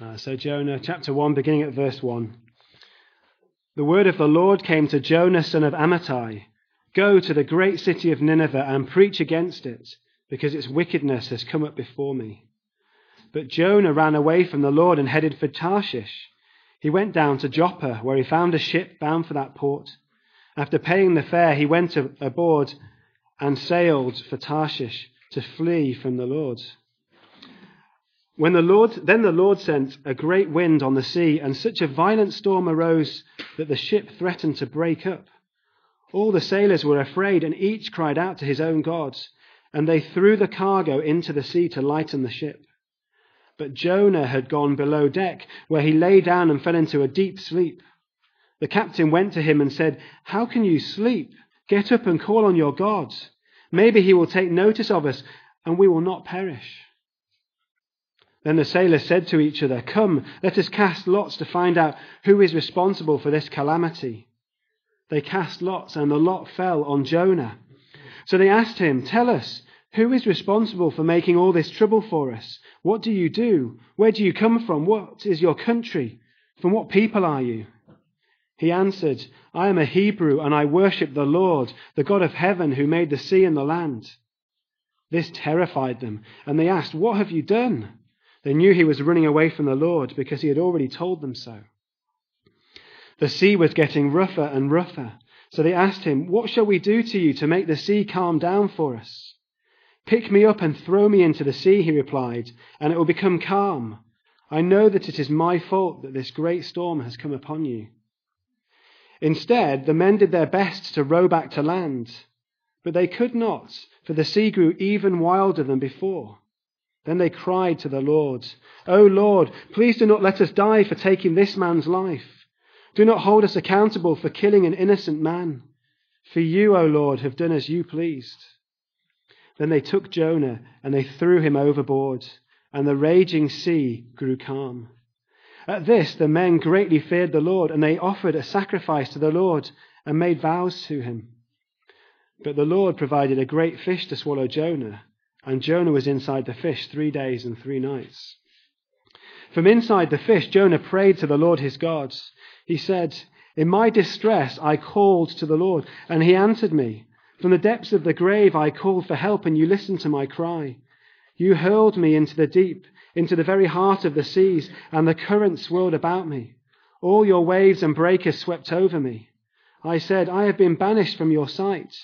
Uh, so, Jonah chapter 1, beginning at verse 1. The word of the Lord came to Jonah, son of Amittai Go to the great city of Nineveh and preach against it, because its wickedness has come up before me. But Jonah ran away from the Lord and headed for Tarshish. He went down to Joppa, where he found a ship bound for that port. After paying the fare, he went aboard and sailed for Tarshish to flee from the Lord. When the Lord, then the Lord sent a great wind on the sea, and such a violent storm arose that the ship threatened to break up. All the sailors were afraid, and each cried out to his own gods, and they threw the cargo into the sea to lighten the ship. But Jonah had gone below deck, where he lay down and fell into a deep sleep. The captain went to him and said, How can you sleep? Get up and call on your gods. Maybe he will take notice of us, and we will not perish. Then the sailors said to each other, Come, let us cast lots to find out who is responsible for this calamity. They cast lots, and the lot fell on Jonah. So they asked him, Tell us, who is responsible for making all this trouble for us? What do you do? Where do you come from? What is your country? From what people are you? He answered, I am a Hebrew, and I worship the Lord, the God of heaven, who made the sea and the land. This terrified them, and they asked, What have you done? They knew he was running away from the Lord because he had already told them so. The sea was getting rougher and rougher. So they asked him, What shall we do to you to make the sea calm down for us? Pick me up and throw me into the sea, he replied, and it will become calm. I know that it is my fault that this great storm has come upon you. Instead, the men did their best to row back to land, but they could not, for the sea grew even wilder than before. Then they cried to the Lord, O Lord, please do not let us die for taking this man's life. Do not hold us accountable for killing an innocent man. For you, O Lord, have done as you pleased. Then they took Jonah and they threw him overboard, and the raging sea grew calm. At this, the men greatly feared the Lord, and they offered a sacrifice to the Lord and made vows to him. But the Lord provided a great fish to swallow Jonah and Jonah was inside the fish three days and three nights. From inside the fish, Jonah prayed to the Lord his God. He said, In my distress I called to the Lord, and he answered me. From the depths of the grave I called for help, and you listened to my cry. You hurled me into the deep, into the very heart of the seas, and the currents swirled about me. All your waves and breakers swept over me. I said, I have been banished from your sight,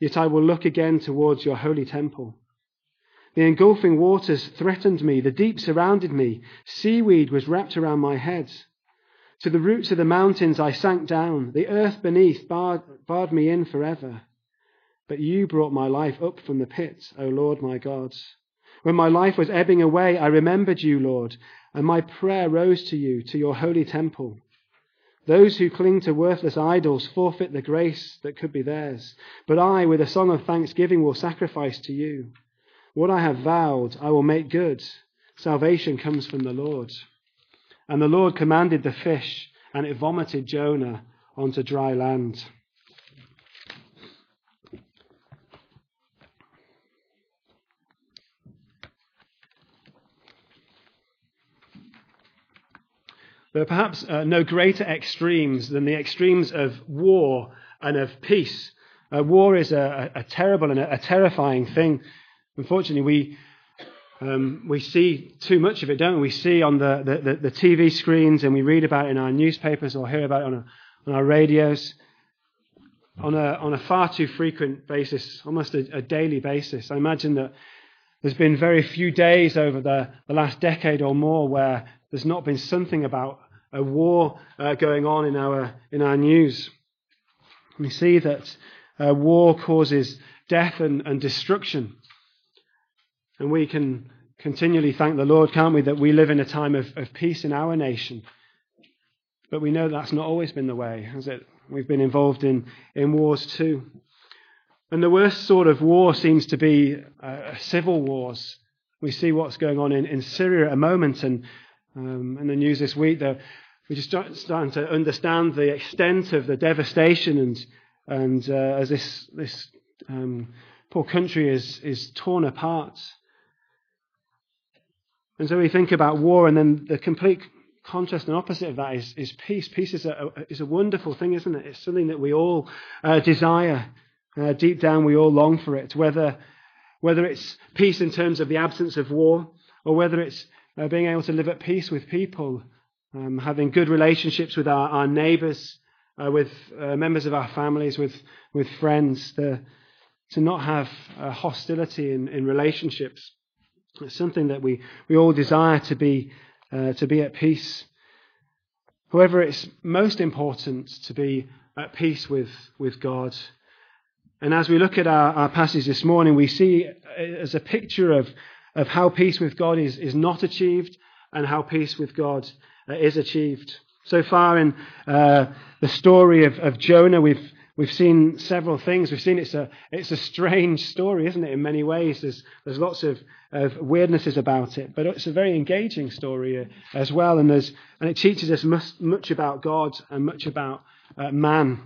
yet I will look again towards your holy temple. The engulfing waters threatened me. The deep surrounded me. Seaweed was wrapped around my head. To the roots of the mountains I sank down. The earth beneath barred, barred me in forever. But you brought my life up from the pit, O Lord my God. When my life was ebbing away, I remembered you, Lord, and my prayer rose to you, to your holy temple. Those who cling to worthless idols forfeit the grace that could be theirs. But I, with a song of thanksgiving, will sacrifice to you. What I have vowed, I will make good. Salvation comes from the Lord. And the Lord commanded the fish, and it vomited Jonah onto dry land. There are perhaps uh, no greater extremes than the extremes of war and of peace. Uh, war is a, a, terrible and a, a terrifying thing. Unfortunately, we, um, we see too much of it, don't we? We see on the, the, the, TV screens and we read about it in our newspapers or hear about it on, a, on our radios on a, on a far too frequent basis, almost a, a daily basis. I imagine that there's been very few days over the, the last decade or more where there's not been something about a war uh, going on in our, in our news. We see that uh, war causes death and, and destruction. And we can continually thank the Lord, can't we, that we live in a time of, of peace in our nation. But we know that's not always been the way, has it? We've been involved in, in wars too. And the worst sort of war seems to be uh, civil wars. We see what's going on in, in Syria at the moment, and um, in the news this week, we're just start, starting to understand the extent of the devastation and, and uh, as this, this um, poor country is, is torn apart. And so we think about war, and then the complete contrast and opposite of that is, is peace. Peace is a, is a wonderful thing, isn't it? It's something that we all uh, desire. Uh, deep down, we all long for it. Whether, whether it's peace in terms of the absence of war, or whether it's uh, being able to live at peace with people, um, having good relationships with our, our neighbours, uh, with uh, members of our families, with, with friends, the, to not have hostility in, in relationships. It's something that we, we all desire to be, uh, to be at peace. However, it's most important to be at peace with, with God. And as we look at our, our passage this morning, we see as a picture of, of how peace with God is, is not achieved and how peace with God uh, is achieved. So far in uh, the story of, of Jonah, we've We've seen several things. We've seen it's a, it's a strange story, isn't it, in many ways? There's, there's lots of, of weirdnesses about it, but it's a very engaging story uh, as well. And, there's, and it teaches us much, much about God and much about uh, man.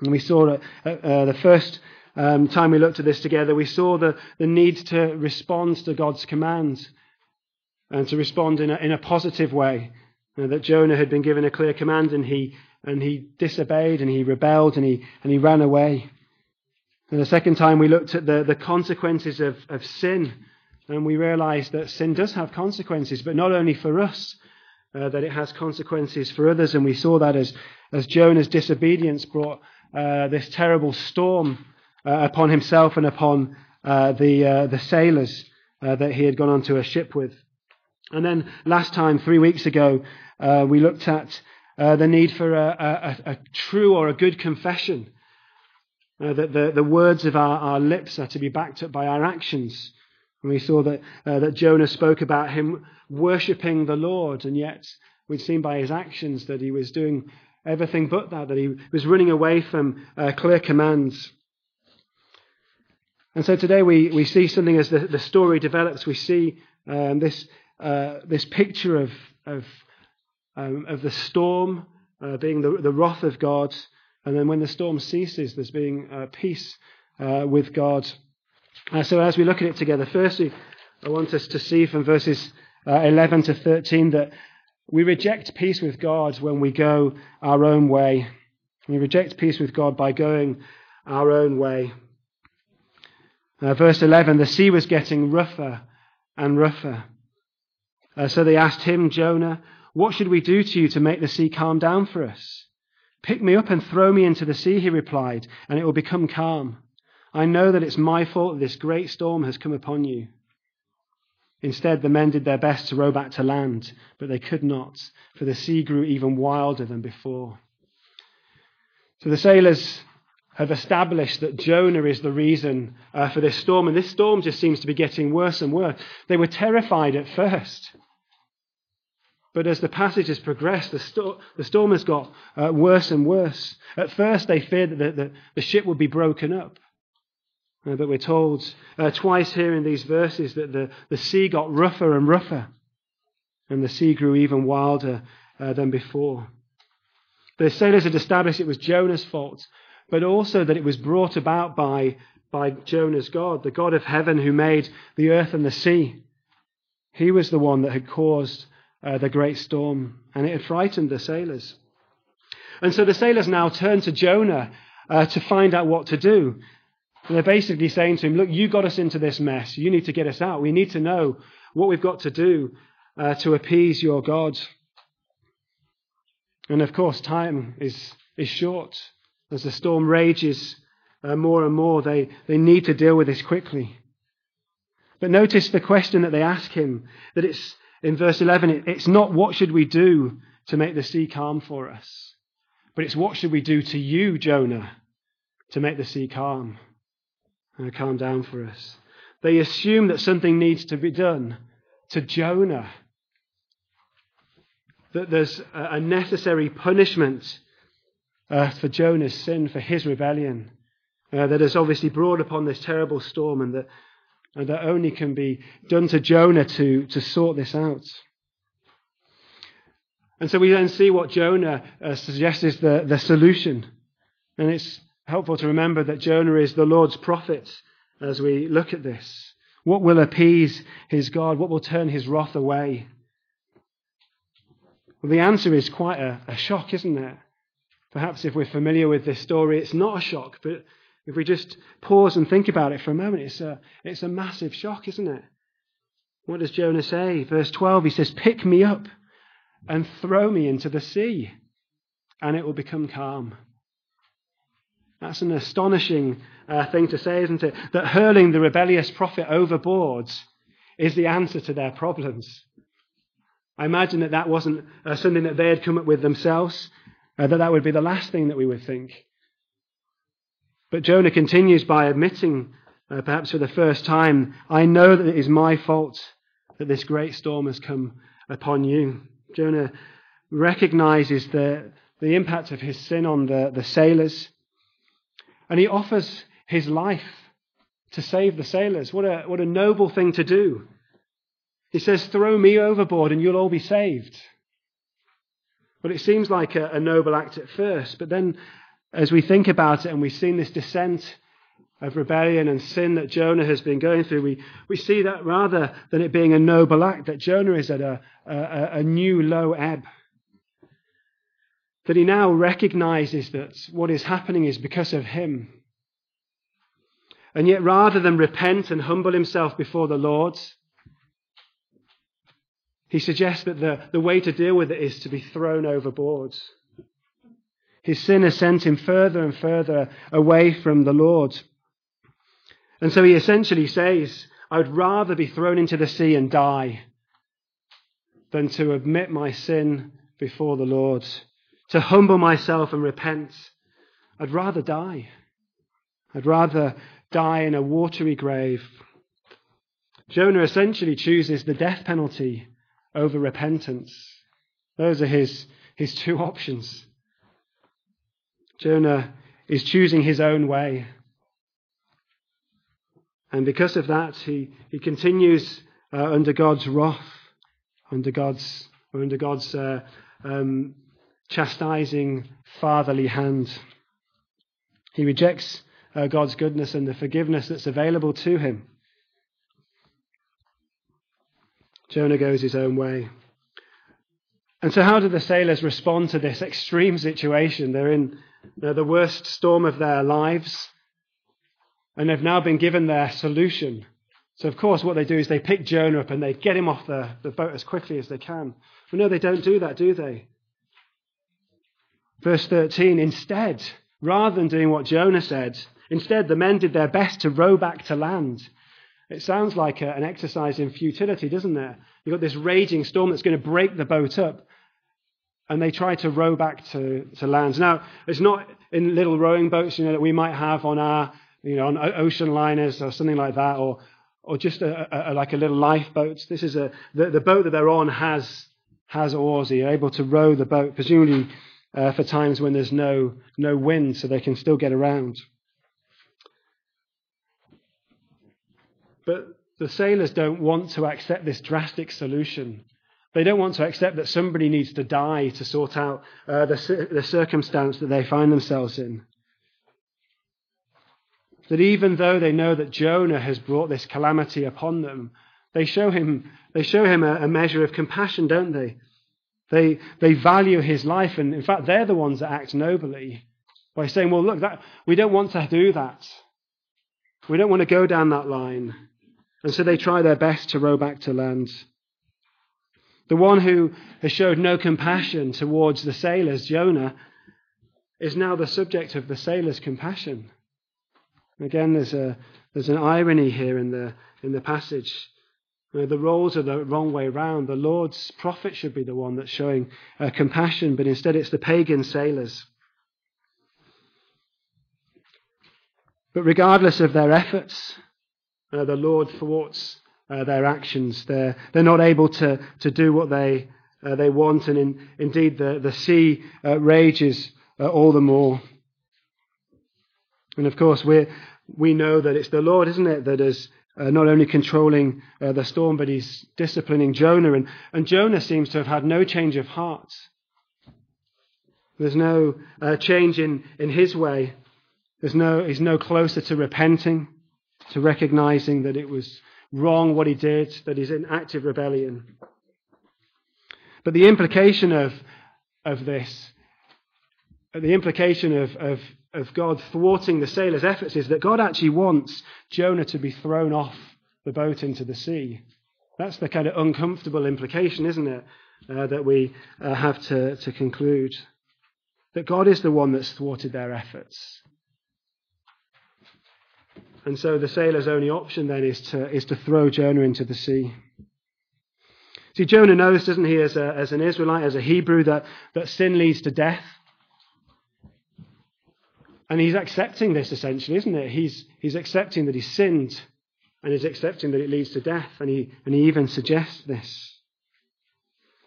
And we saw uh, uh, the first um, time we looked at this together, we saw the, the need to respond to God's commands and to respond in a, in a positive way. Uh, that Jonah had been given a clear command and he and he disobeyed and he rebelled and he, and he ran away. And the second time we looked at the, the consequences of, of sin and we realized that sin does have consequences, but not only for us, uh, that it has consequences for others. And we saw that as, as Jonah's disobedience brought uh, this terrible storm uh, upon himself and upon uh, the, uh, the sailors uh, that he had gone onto a ship with. And then last time, three weeks ago, we looked at uh, the need for a, a, a, true or a good confession. Uh, that the, the words of our, our lips are to be backed up by our actions. And we saw that, uh, that Jonah spoke about him worshipping the Lord, and yet we'd seen by his actions that he was doing everything but that, that he was running away from uh, clear commands. And so today we, we see something as the, the story develops, we see um, this, uh, this picture of, of um, of the storm uh, being the, the wrath of God, and then when the storm ceases, there's being uh, peace uh, with God. Uh, so as we look at it together, firstly, I want us to see from verses uh, 11 to 13 that we reject peace with God when we go our own way. We reject peace with God by going our own way. Uh, verse 11 the sea was getting rougher and rougher. so they asked him, Jonah, what should we do to you to make the sea calm down for us? Pick me up and throw me into the sea, he replied, and it will become calm. I know that it's my fault that this great storm has come upon you. Instead, the men did their best to row back to land, but they could not, for the sea grew even wilder than before. So the sailors have established that Jonah is the reason uh, for this storm, and this storm just seems to be getting worse and worse. They were terrified at first. But as the passage has progressed, the, sto- the storm has got uh, worse and worse. At first, they feared that the, the, the ship would be broken up. Uh, but we're told uh, twice here in these verses that the, the sea got rougher and rougher, and the sea grew even wilder uh, than before. The sailors had established it was Jonah's fault, but also that it was brought about by, by Jonah's God, the God of heaven who made the earth and the sea. He was the one that had caused uh, the great storm, and it had frightened the sailors. And so the sailors now turn to Jonah uh, to find out what to do. And they're basically saying to him, Look, you got us into this mess. You need to get us out. We need to know what we've got to do uh, to appease your God. And of course, time is, is short. As the storm rages uh, more and more, they, they need to deal with this quickly. But notice the question that they ask him that it's in verse 11, it's not what should we do to make the sea calm for us, but it's what should we do to you, Jonah, to make the sea calm and calm down for us. They assume that something needs to be done to Jonah, that there's a necessary punishment uh, for Jonah's sin, for his rebellion, uh, that has obviously brought upon this terrible storm, and that and that only can be done to Jonah to, to sort this out. And so we then see what Jonah uh, suggests is the, the solution. And it's helpful to remember that Jonah is the Lord's prophet as we look at this. What will appease his God? What will turn his wrath away? Well, the answer is quite a, a shock, isn't it? Perhaps if we're familiar with this story, it's not a shock, but if we just pause and think about it for a moment, it's a, it's a massive shock, isn't it? What does Jonah say? Verse 12, he says, Pick me up and throw me into the sea, and it will become calm. That's an astonishing uh, thing to say, isn't it? That hurling the rebellious prophet overboard is the answer to their problems. I imagine that that wasn't uh, something that they had come up with themselves, uh, that that would be the last thing that we would think. But Jonah continues by admitting, uh, perhaps for the first time, I know that it is my fault that this great storm has come upon you. Jonah recognizes the, the impact of his sin on the, the sailors. And he offers his life to save the sailors. What a, what a noble thing to do. He says, Throw me overboard and you'll all be saved. Well, it seems like a, a noble act at first, but then as we think about it and we've seen this descent of rebellion and sin that Jonah has been going through, we, we see that rather than it being a noble act, that Jonah is at a, a, a new low ebb that he now recognizes that what is happening is because of him. And yet, rather than repent and humble himself before the Lord, he suggests that the, the way to deal with it is to be thrown overboard. His sin has sent him further and further away from the Lord. And so he essentially says, I would rather be thrown into the sea and die than to admit my sin before the Lord to humble myself and repent, I'd rather die. I'd rather die in a watery grave. Jonah essentially chooses the death penalty over repentance. Those are his, his two options. Jonah is choosing his own way. And because of that, he, he continues uh, under God's wrath, under God's, under God's uh, um, chastising fatherly hand. He rejects uh, God's goodness and the forgiveness that's available to him. Jonah goes his own way. And so, how do the sailors respond to this extreme situation? They're in the worst storm of their lives, and they've now been given their solution. So, of course, what they do is they pick Jonah up and they get him off the, the boat as quickly as they can. But no, they don't do that, do they? Verse 13, instead, rather than doing what Jonah said, instead the men did their best to row back to land. It sounds like a, an exercise in futility, doesn't it? You've got this raging storm that's going to break the boat up. And they try to row back to, to land. Now, it's not in little rowing boats, you know, that we might have on our, you know, on ocean liners or something like that, or, or just a, a, like a little lifeboat. This is a, the, the boat that they're on has, has oars. You're able to row the boat. Presumably, uh, for times when there's no, no wind so they can still get around. But the sailors don't want to accept this drastic solution. They don't want to accept that somebody needs to die to sort out uh, the, the circumstance that they find themselves in. That even though they know that Jonah has brought this calamity upon them, they show him, they show him a, a measure of compassion, don't they? They, they value his life, and in fact, they're the ones that act nobly by saying, Well, look, that, we don't want to do that. We don't want to go down that line. And so they try their best to row back to land. The one who has showed no compassion towards the sailors, Jonah, is now the subject of the sailors' compassion. Again, there's, a, there's an irony here in the, in the passage. Uh, the roles are the wrong way round. The Lord's prophet should be the one that's showing uh, compassion, but instead it's the pagan sailors. But regardless of their efforts, uh, the Lord thwarts uh, their actions. They're, they're not able to, to do what they, uh, they want, and in, indeed the, the sea uh, rages all the more. And of course, we we know that it's the Lord, isn't it, that is uh, not only controlling uh, the storm, but he's disciplining Jonah. And, and Jonah seems to have had no change of heart. There's no uh, change in, in his way. There's no, he's no closer to repenting, to recognizing that it was, wrong what he did, that he's in active rebellion. But the implication of, of this, the implication of, of, of God thwarting the sailors' efforts is that God actually wants Jonah to be thrown off the boat into the sea. That's the kind of uncomfortable implication, isn't it, uh, that we uh, have to, to conclude. That God is the one that's thwarted their efforts. And so the sailor's only option then is to, is to throw Jonah into the sea. See, Jonah knows, doesn't he, as, a, as an Israelite, as a Hebrew, that, that sin leads to death. And he's accepting this essentially, isn't it? He's, he's accepting that he's sinned and he's accepting that it leads to death. And he, and he even suggests this.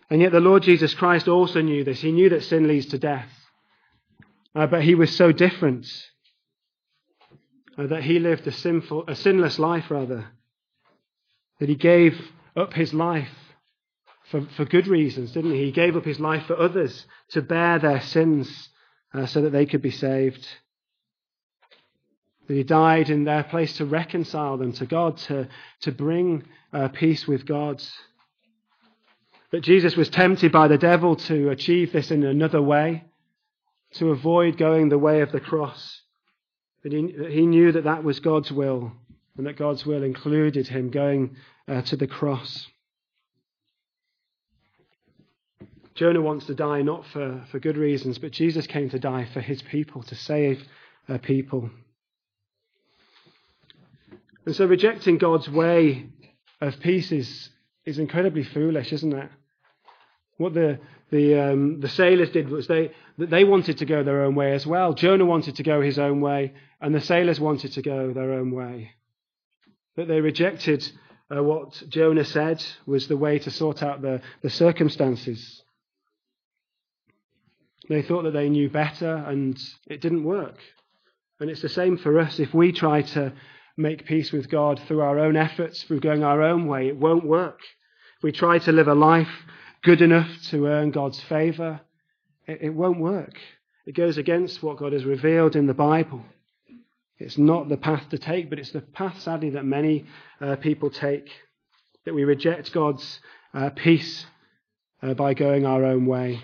And yet the Lord Jesus Christ also knew this. He knew that sin leads to death. Uh, but he was so different uh, that he lived a sinful, a sinless life rather, that he gave up his life for, for good reasons, didn't he? He gave up his life for others to bear their sins uh, so that they could be saved. That he died in their place to reconcile them to God, to, to bring uh, peace with God. That Jesus was tempted by the devil to achieve this in another way, to avoid going the way of the cross. That he, he knew that that was God's will, and that God's will included him going uh, to the cross. Jonah wants to die not for, for good reasons, but Jesus came to die for his people, to save uh, people. And so rejecting God's way of peace is, is incredibly foolish, isn't it? What the, the, um, the sailors did was they, they wanted to go their own way as well. Jonah wanted to go his own way, and the sailors wanted to go their own way. But they rejected uh, what Jonah said was the way to sort out the, the circumstances. They thought that they knew better, and it didn't work. And it's the same for us. If we try to make peace with God through our own efforts, through going our own way, it won't work. If we try to live a life good enough to earn God's favour, it, it won't work. It goes against what God has revealed in the Bible. It's not the path to take, but it's the path, sadly, that many uh, people take. That we reject God's uh, peace uh, by going our own way.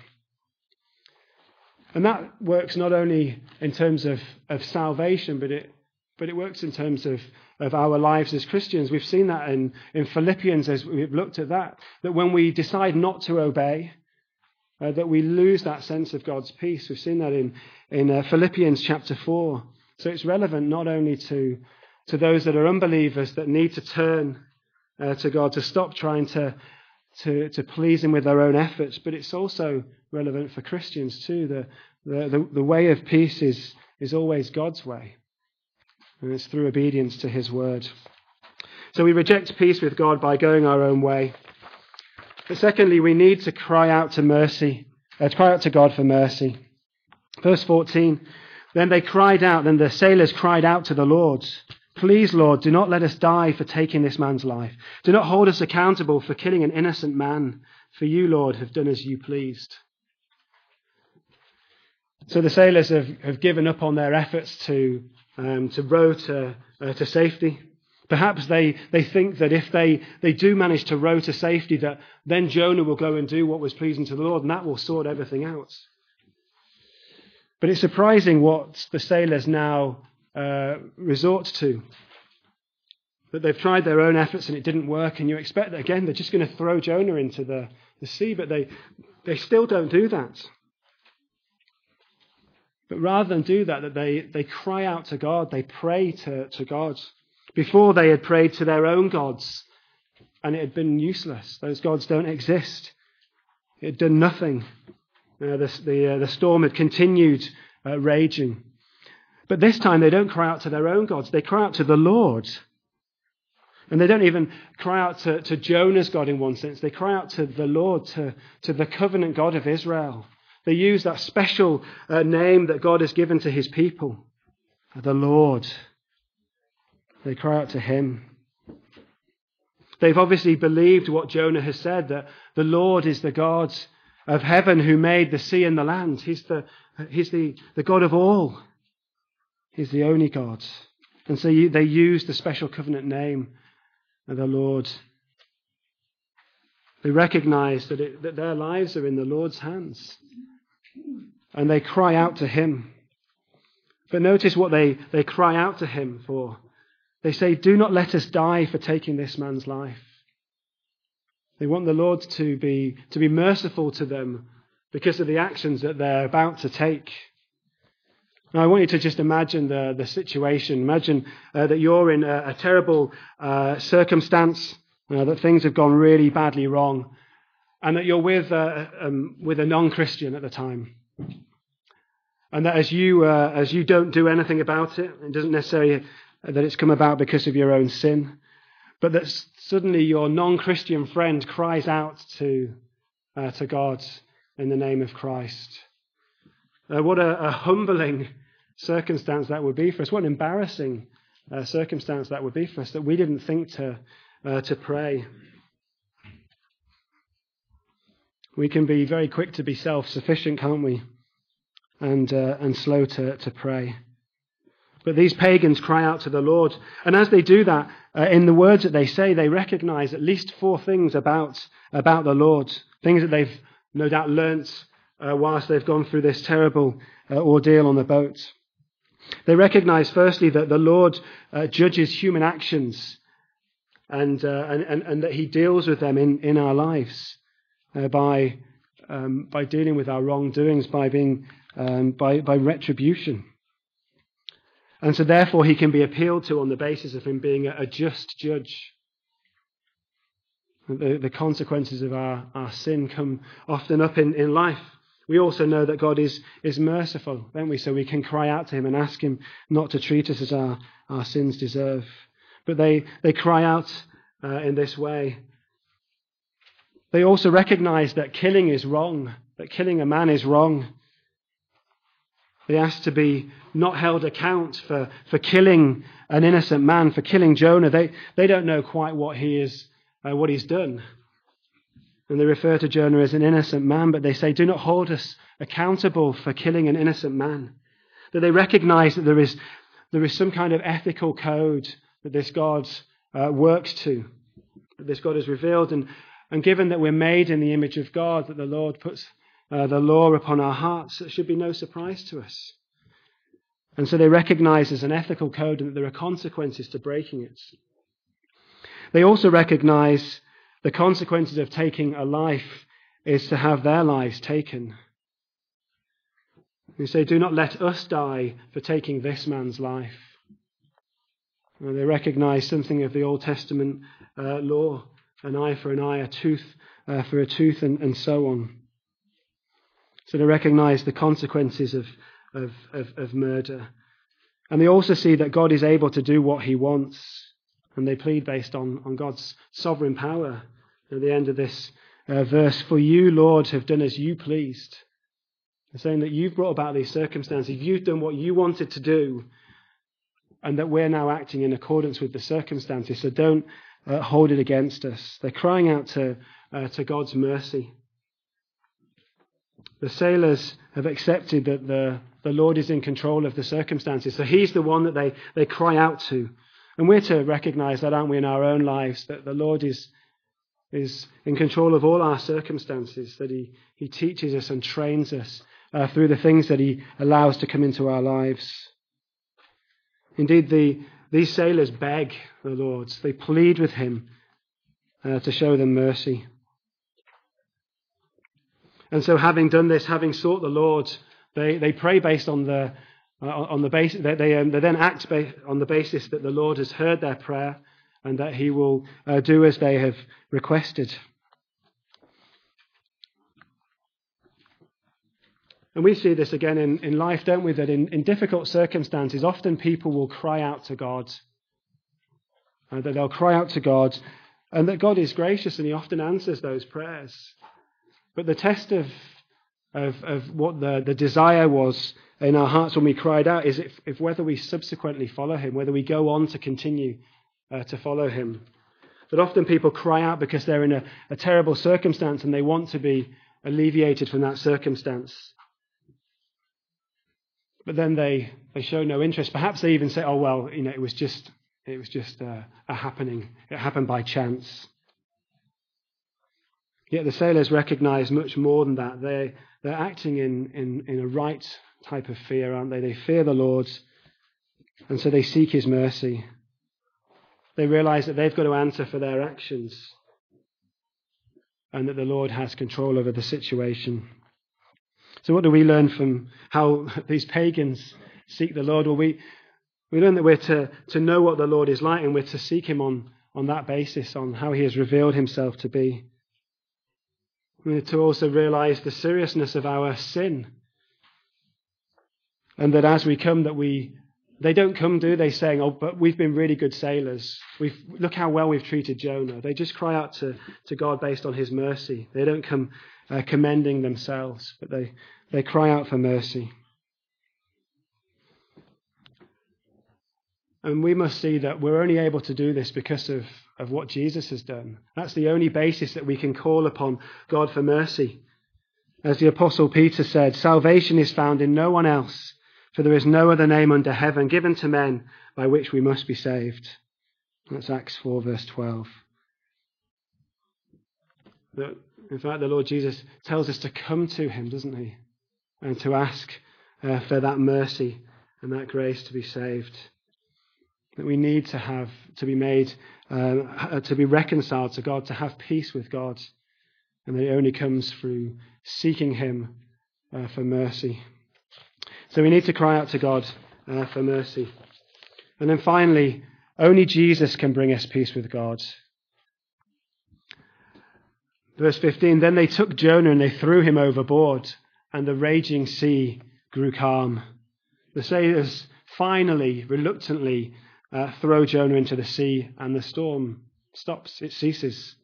And that works not only in terms of, of salvation, but it, but it works in terms of, of our lives as Christians. We've seen that in, in Philippians as we've looked at that, that when we decide not to obey, uh, that we lose that sense of God's peace. We've seen that in, in uh, Philippians chapter 4. So it's relevant not only to, to those that are unbelievers that need to turn uh, to God, to stop trying to, to, to please Him with their own efforts, but it's also relevant for Christians too. The, the, the, the way of peace is, is always God's way, and it's through obedience to His word. So we reject peace with God by going our own way. But secondly, we need to cry out to mercy, uh, to cry out to God for mercy. Verse 14 Then they cried out, then the sailors cried out to the Lord. Please, Lord, do not let us die for taking this man's life. Do not hold us accountable for killing an innocent man, for you, Lord, have done as you pleased. So the sailors have, have given up on their efforts to, um, to row to, uh, to safety. Perhaps they, they think that if they, they do manage to row to safety, that then Jonah will go and do what was pleasing to the Lord, and that will sort everything out. But it's surprising what the sailors now uh, resort to. That they've tried their own efforts and it didn't work, and you expect that again they're just going to throw Jonah into the, the sea, but they, they still don't do that. But rather than do that, that they, they cry out to God, they pray to, to God. Before they had prayed to their own gods, and it had been useless. Those gods don't exist. It had done nothing. Uh, the, the, uh, the storm had continued uh, raging. But this time they don't cry out to their own gods, they cry out to the Lord. And they don't even cry out to, to Jonah's God in one sense. They cry out to the Lord, to, to the covenant God of Israel. They use that special uh, name that God has given to his people, the Lord. They cry out to him. They've obviously believed what Jonah has said that the Lord is the God of heaven who made the sea and the land. He's the, he's the, the God of all. He's the only God. And so you, they use the special covenant name the Lord. They recognize that, it, that their lives are in the Lord's hands. And they cry out to Him. But notice what they, they cry out to Him for. They say, Do not let us die for taking this man's life. They want the Lord to be, to be merciful to them because of the actions that they're about to take. Now, I want you to just imagine the, the situation. Imagine uh, that you're in a, a terrible uh, circumstance, uh, that things have gone really badly wrong, and that you're with, uh, um, with a non Christian at the time. And that as you, uh, as you don't do anything about it, it doesn't necessarily that it's come about because of your own sin, but that suddenly your non Christian friend cries out to, uh, to God in the name of Christ. what a, a humbling circumstance that would be for us. What an embarrassing uh, circumstance that would be for us that we didn't think to, uh, to pray. We can be very quick to be self sufficient, can't we? And, uh, and slow to, to pray. But these pagans cry out to the Lord. And as they do that, uh, in the words that they say, they recognize at least four things about, about the Lord. Things that they've no doubt learnt uh, whilst they've gone through this terrible uh, ordeal on the boat. They recognize, firstly, that the Lord uh, judges human actions and, uh, and, and, and, that He deals with them in, in our lives uh, by, um, by dealing with our wrongdoings, by, being, um, by, by retribution. And so, therefore, He can be appealed to on the basis of Him being a, a just judge. The, the consequences of our, our sin come often up in, in life. We also know that God is, is merciful, don't we? So we can cry out to Him and ask Him not to treat us as our, our sins deserve. But they, they cry out uh, in this way. They also recognize that killing is wrong, that killing a man is wrong. They ask to be not held account for, for killing an innocent man, for killing Jonah. They, they don't know quite what he is, uh, what he's done. And they refer to Jonah as an innocent man, but they say, do not hold us accountable for killing an innocent man. That they recognize that there is, there is some kind of ethical code that this God uh, works to, that this God has revealed. And, and given that we're made in the image of God, that the Lord puts uh, the law upon our hearts, it should be no surprise to us. And so they recognize as an ethical code and that there are consequences to breaking it. They also recognize the consequences of taking a life is to have their lives taken. They say, Do not let us die for taking this man's life. And they recognize something of the Old Testament uh, law an eye for an eye, a tooth uh, for a tooth, and, and so on. So they recognize the consequences of, of, of, of murder. And they also see that God is able to do what he wants. And they plead based on, on God's sovereign power at the end of this uh, verse. For you, Lord, have done as you pleased. They're saying that you've brought about these circumstances. You've done what you wanted to do. And that we're now acting in accordance with the circumstances. So don't uh, hold it against us. They're crying out to, uh, to God's mercy. The sailors have accepted that the, the Lord is in control of the circumstances. So he's the one that they, they cry out to. And we're to recognize that, aren't we, in our own lives, that the Lord is, is in control of all our circumstances, that He, he teaches us and trains us uh, through the things that He allows to come into our lives. Indeed, the, these sailors beg the Lord, they plead with Him uh, to show them mercy. And so, having done this, having sought the Lord, they, they pray based on the, uh, on the basis, they, they, um, they then act on the basis that the Lord has heard their prayer and that he will uh, do as they have requested. And we see this again in, in life, don't we? That in, in difficult circumstances, often people will cry out to God. Uh, that they'll cry out to God, and that God is gracious and He often answers those prayers. But the test of, of, of what the, the desire was in our hearts when we cried out is if, if whether we subsequently follow Him, whether we go on to continue uh, to follow him. That often people cry out because they're in a, a terrible circumstance and they want to be alleviated from that circumstance. But then they, they show no interest. Perhaps they even say, oh, well, you know, it was just, It was just a, a happening. It happened by chance. Yet the sailors recognize much more than that. They, they're acting in, in, in a right type of fear, aren't they? They fear the Lord, and so they seek his mercy. They realize that they've got to answer for their actions and that the Lord has control over the situation. So, what do we learn from how these pagans seek the Lord? Well, we, we learn that we're to, to know what the Lord is like and we're to seek him on, on that basis, on how he has revealed himself to be. We're to also realize the seriousness of our sin. And that as we come, that we they don't come, do they, saying, Oh, but we've been really good sailors. We've, look how well we've treated Jonah. They just cry out to, to God based on his mercy. They don't come uh, commending themselves, but they, they cry out for mercy. And we must see that we're only able to do this because of, of what Jesus has done. That's the only basis that we can call upon God for mercy. As the Apostle Peter said, salvation is found in no one else for there is no other name under heaven given to men by which we must be saved. That's Acts 4, verse 12. But in fact, the Lord Jesus tells us to come to him, doesn't he? And to ask uh, for that mercy and that grace to be saved. That we need to have, to be made, uh, to be reconciled to God, to have peace with God. And that it only comes through seeking him uh, for mercy. So we need to cry out to God uh, for mercy. And then finally, only Jesus can bring us peace with God. Verse 15 Then they took Jonah and they threw him overboard, and the raging sea grew calm. The sailors finally, reluctantly, uh, throw Jonah into the sea, and the storm stops, it ceases.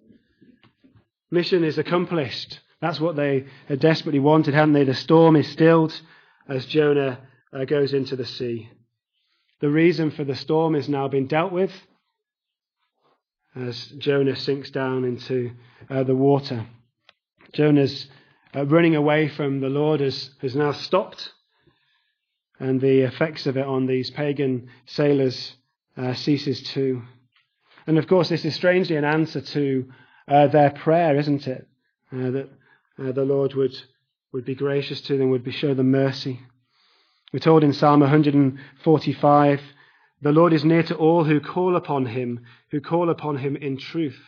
Mission is accomplished. That's what they had desperately wanted, hadn't they? The storm is stilled, as Jonah uh, goes into the sea. The reason for the storm is now been dealt with as Jonah sinks down into uh, the water. Jonah's uh, running away from the Lord has, has now stopped, and the effects of it on these pagan sailors uh, ceases too. And of course, this is strangely an answer to uh, their prayer, isn't it? Uh, that uh, the Lord would would be gracious to them, would be show them mercy. We're told in Psalm 145, the Lord is near to all who call upon him, who call upon him in truth.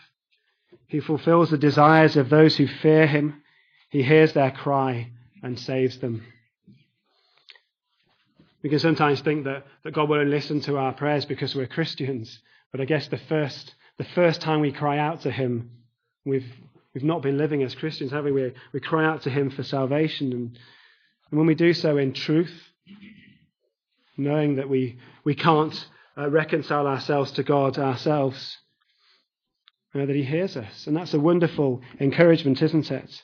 He fulfills the desires of those who fear him. He hears their cry and saves them. We can sometimes think that, that God will listen to our prayers because we're Christians. But I guess the first, the first time we cry out to him, we've, We've not been living as Christians, have we? We, we cry out to Him for salvation. And, and when we do so in truth, knowing that we, we can't uh, reconcile ourselves to God ourselves, that He hears us. And that's a wonderful encouragement, isn't it?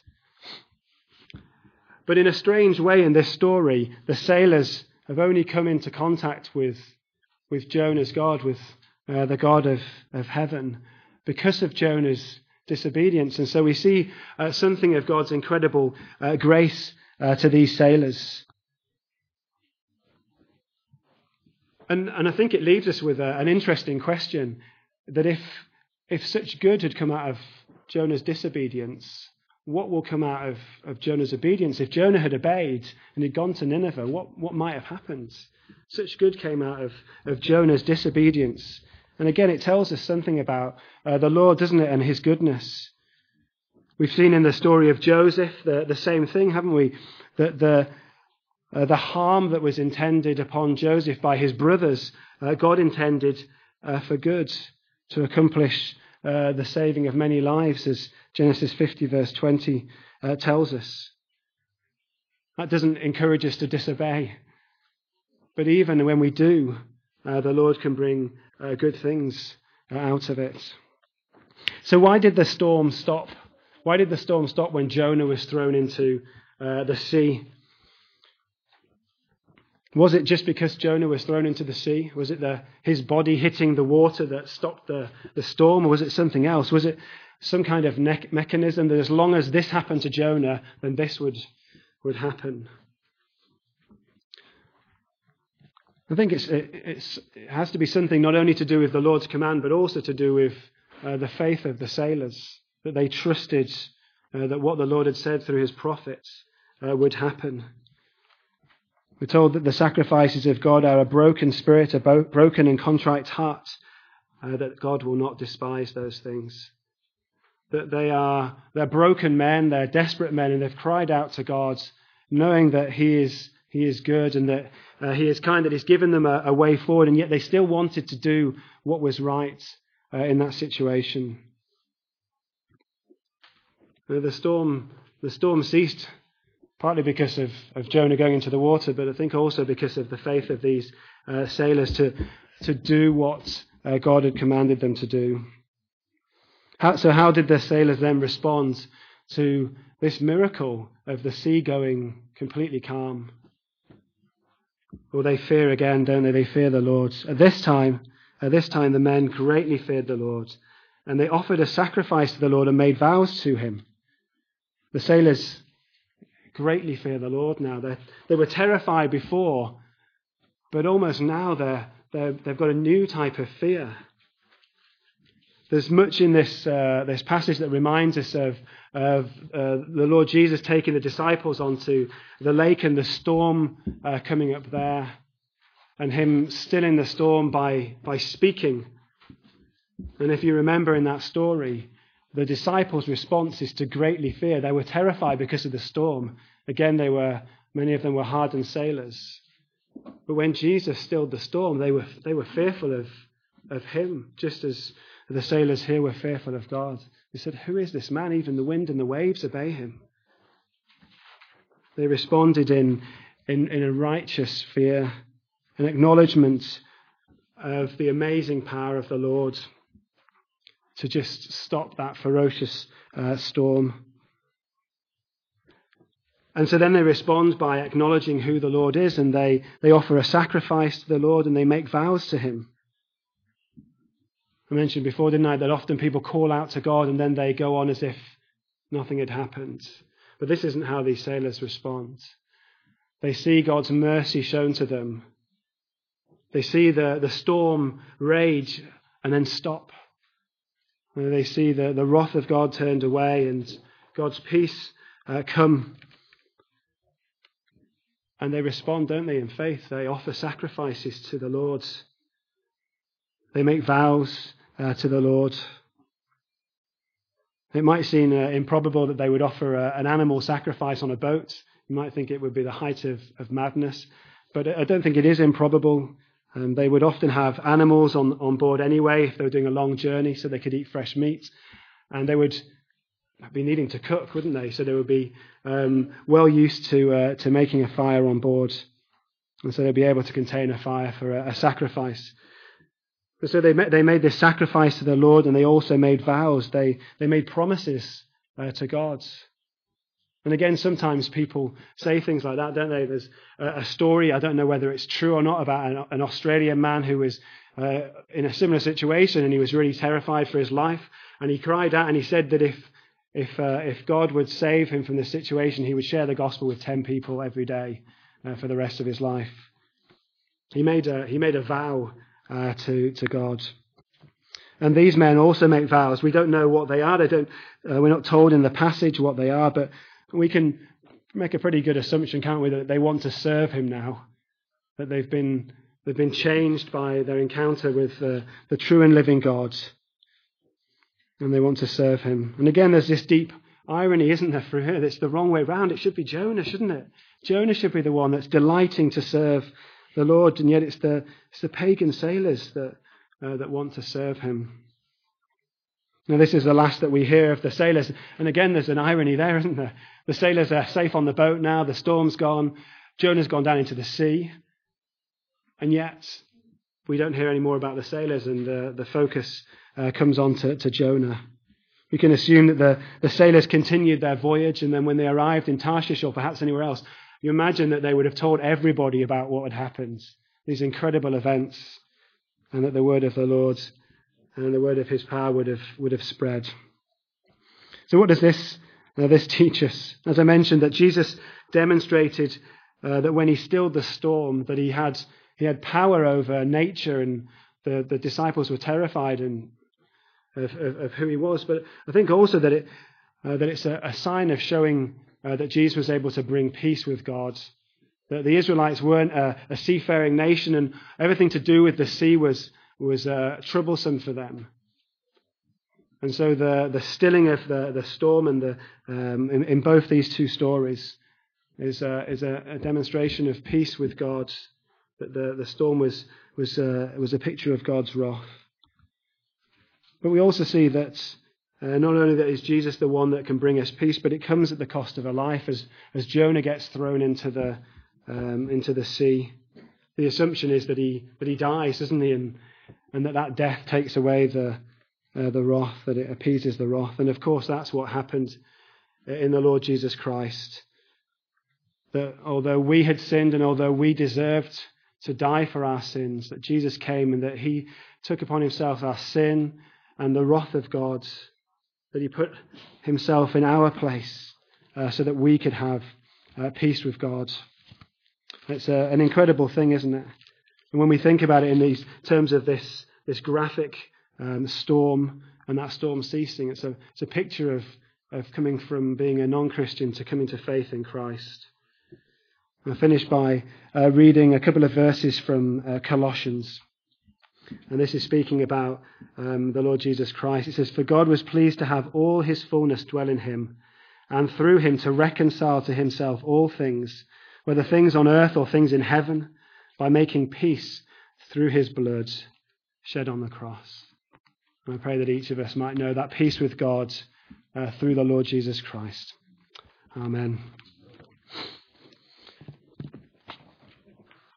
But in a strange way, in this story, the sailors have only come into contact with, with Jonah's God, with uh, the God of, of heaven, because of Jonah's disobedience. And so we see uh, something of God's incredible uh, grace uh, to these sailors. And, and I think it leaves us with a, an interesting question that if, if such good had come out of Jonah's disobedience, what will come out of, of Jonah's obedience? If Jonah had obeyed and had gone to Nineveh, what, what might have happened? Such good came out of, of Jonah's disobedience. And again, it tells us something about uh, the Lord, doesn't it, and his goodness. We've seen in the story of Joseph the, the same thing, haven't we? That the, uh, the harm that was intended upon Joseph by his brothers, uh, God intended uh, for good to accomplish uh, the saving of many lives, as Genesis 50, verse 20 uh, tells us. That doesn't encourage us to disobey. But even when we do, the Lord can bring uh, good things uh, out of it. So, why did the storm stop? Why did the storm stop when Jonah was thrown into uh, the sea? Was it just because Jonah was thrown into the sea? Was it the, his body hitting the water that stopped the, the storm? Or was it something else? Was it some kind of ne- mechanism that as long as this happened to Jonah, then this would, would happen? I think it's, it, it's, it has to be something not only to do with the Lord's command, but also to do with uh, the faith of the sailors, that they trusted uh, that what the Lord had said through his prophets uh, would happen. We're told that the sacrifices of God are a broken spirit, a broken and contrite heart, uh, that God will not despise those things. That they are they're broken men, they're desperate men, and they've cried out to God, knowing that He is He is good and that uh, He is kind, that He's given them a, a, way forward, and yet they still wanted to do what was right uh, in that situation. the storm the storm ceased partly because of, of Jonah going into the water, but I think also because of the faith of these uh, sailors to, to do what uh, God had commanded them to do. How, so, how did the sailors then respond to this miracle of the sea going completely calm? Well, they fear again, don't they? They fear the Lord. At this time, at this time, the men greatly feared the Lord, and they offered a sacrifice to the Lord and made vows to him. The sailors greatly fear the Lord now. They, they were terrified before, but almost now they're, they're, they've got a new type of fear. There's much in this, uh, this passage that reminds us of, of uh, the Lord Jesus taking the disciples onto the lake and the storm uh, coming up there, and Him stilling the storm by, by speaking. And if you remember in that story, the disciples' response is to greatly fear. They were terrified because of the storm. Again, they were, many of them were hardened sailors. But when Jesus stilled the storm, they were, they were fearful of, of him, just as the sailors here were fearful of God. They said, Who is this man? Even the wind and the waves obey him. They responded in, in, in a righteous fear, an acknowledgement of the amazing power of the Lord to just stop that ferocious uh, storm. And so then they respond by acknowledging who the Lord is, and they, they offer a sacrifice to the Lord and they make vows to Him. I mentioned before, didn't I, that often people call out to God and then they go on as if nothing had happened. But this isn't how these sailors respond. They see God's mercy shown to them. They see the, the storm rage and then stop. They see the, the wrath of God turned away and God's peace uh, come. And they respond, don't they, in faith? They offer sacrifices to the Lord. They make vows uh, to the Lord. It might seem uh, improbable that they would offer a, uh, an animal sacrifice on a boat. You might think it would be the height of, of madness. But I don't think it is improbable. Um, they would often have animals on, on board anyway if they were doing a long journey so they could eat fresh meat. And they would be needing to cook, wouldn't they? So they would be um, well used to, uh, to making a fire on board. And so they'd be able to contain a fire for a, a sacrifice. So they, they made this sacrifice to the Lord and they also made vows. They, they made promises uh, to God. And again, sometimes people say things like that, don't they? There's a, story, I don't know whether it's true or not, about an, an Australian man who was uh, in a similar situation and he was really terrified for his life. And he cried out and he said that if, if, uh, if God would save him from this situation, he would share the gospel with 10 people every day uh, for the rest of his life. He made a, he made a vow uh, to, to God. And these men also make vows. We don't know what they are. They don't, uh, we're not told in the passage what they are, but we can make a pretty good assumption, can't we, that they want to serve him now, that they've been, they've been changed by their encounter with uh, the true and living God, and they want to serve him. And again, there's this deep irony, isn't there, for here? It's the wrong way round. It should be Jonah, shouldn't it? Jonah should be the one that's delighting to serve the Lord, and yet it's the, it's the pagan sailors that, uh, that want to serve him. Now, this is the last that we hear of the sailors. And again, there's an irony there, isn't there? The sailors are safe on the boat now, the storm's gone, Jonah's gone down into the sea. And yet, we don't hear any more about the sailors, and uh, the focus uh, comes on to, to, Jonah. We can assume that the, the sailors continued their voyage, and then when they arrived in Tarshish or perhaps anywhere else, you imagine that they would have told everybody about what had happened, these incredible events, and that the word of the Lord and the word of his power would have, would have spread. So, what does this, uh, this teach us? As I mentioned, that Jesus demonstrated uh, that when he stilled the storm, that he had he had power over nature, and the, the disciples were terrified and, of, of, of who he was. But I think also that, it, uh, that it's a, a, sign of showing uh, that Jesus was able to bring peace with God. That the Israelites weren't a, a seafaring nation, and everything to do with the sea was, was uh, troublesome for them. And so the, the stilling of the, the storm and the, um, in, in both these two stories is, uh, is a, a, demonstration of peace with God. That the, the storm was, was, uh, was a picture of God's wrath. But we also see that uh, not only that is Jesus the one that can bring us peace, but it comes at the cost of a life as, as Jonah gets thrown into the, um, into the sea. The assumption is that he, that he dies, doesn't he? And, and that that death takes away the, uh, the wrath, that it appeases the wrath. And of course, that's what happened in the Lord Jesus Christ. That although we had sinned and although we deserved to die for our sins, that Jesus came and that he took upon himself our sin and the wrath of God, that he put himself in our place uh, so that we could have uh, peace with God. It's a, an incredible thing, isn't it? And when we think about it in these terms of this, this graphic um, storm and that storm ceasing. It's a, it's a picture of, of coming from being a non Christian to coming to faith in Christ. I'll finish by uh, reading a couple of verses from uh, Colossians. And this is speaking about um, the Lord Jesus Christ. It says, For God was pleased to have all his fullness dwell in him, and through him to reconcile to himself all things, whether things on earth or things in heaven, by making peace through his blood shed on the cross. And I pray that each of us might know that peace with God uh, through the Lord Jesus Christ. Amen.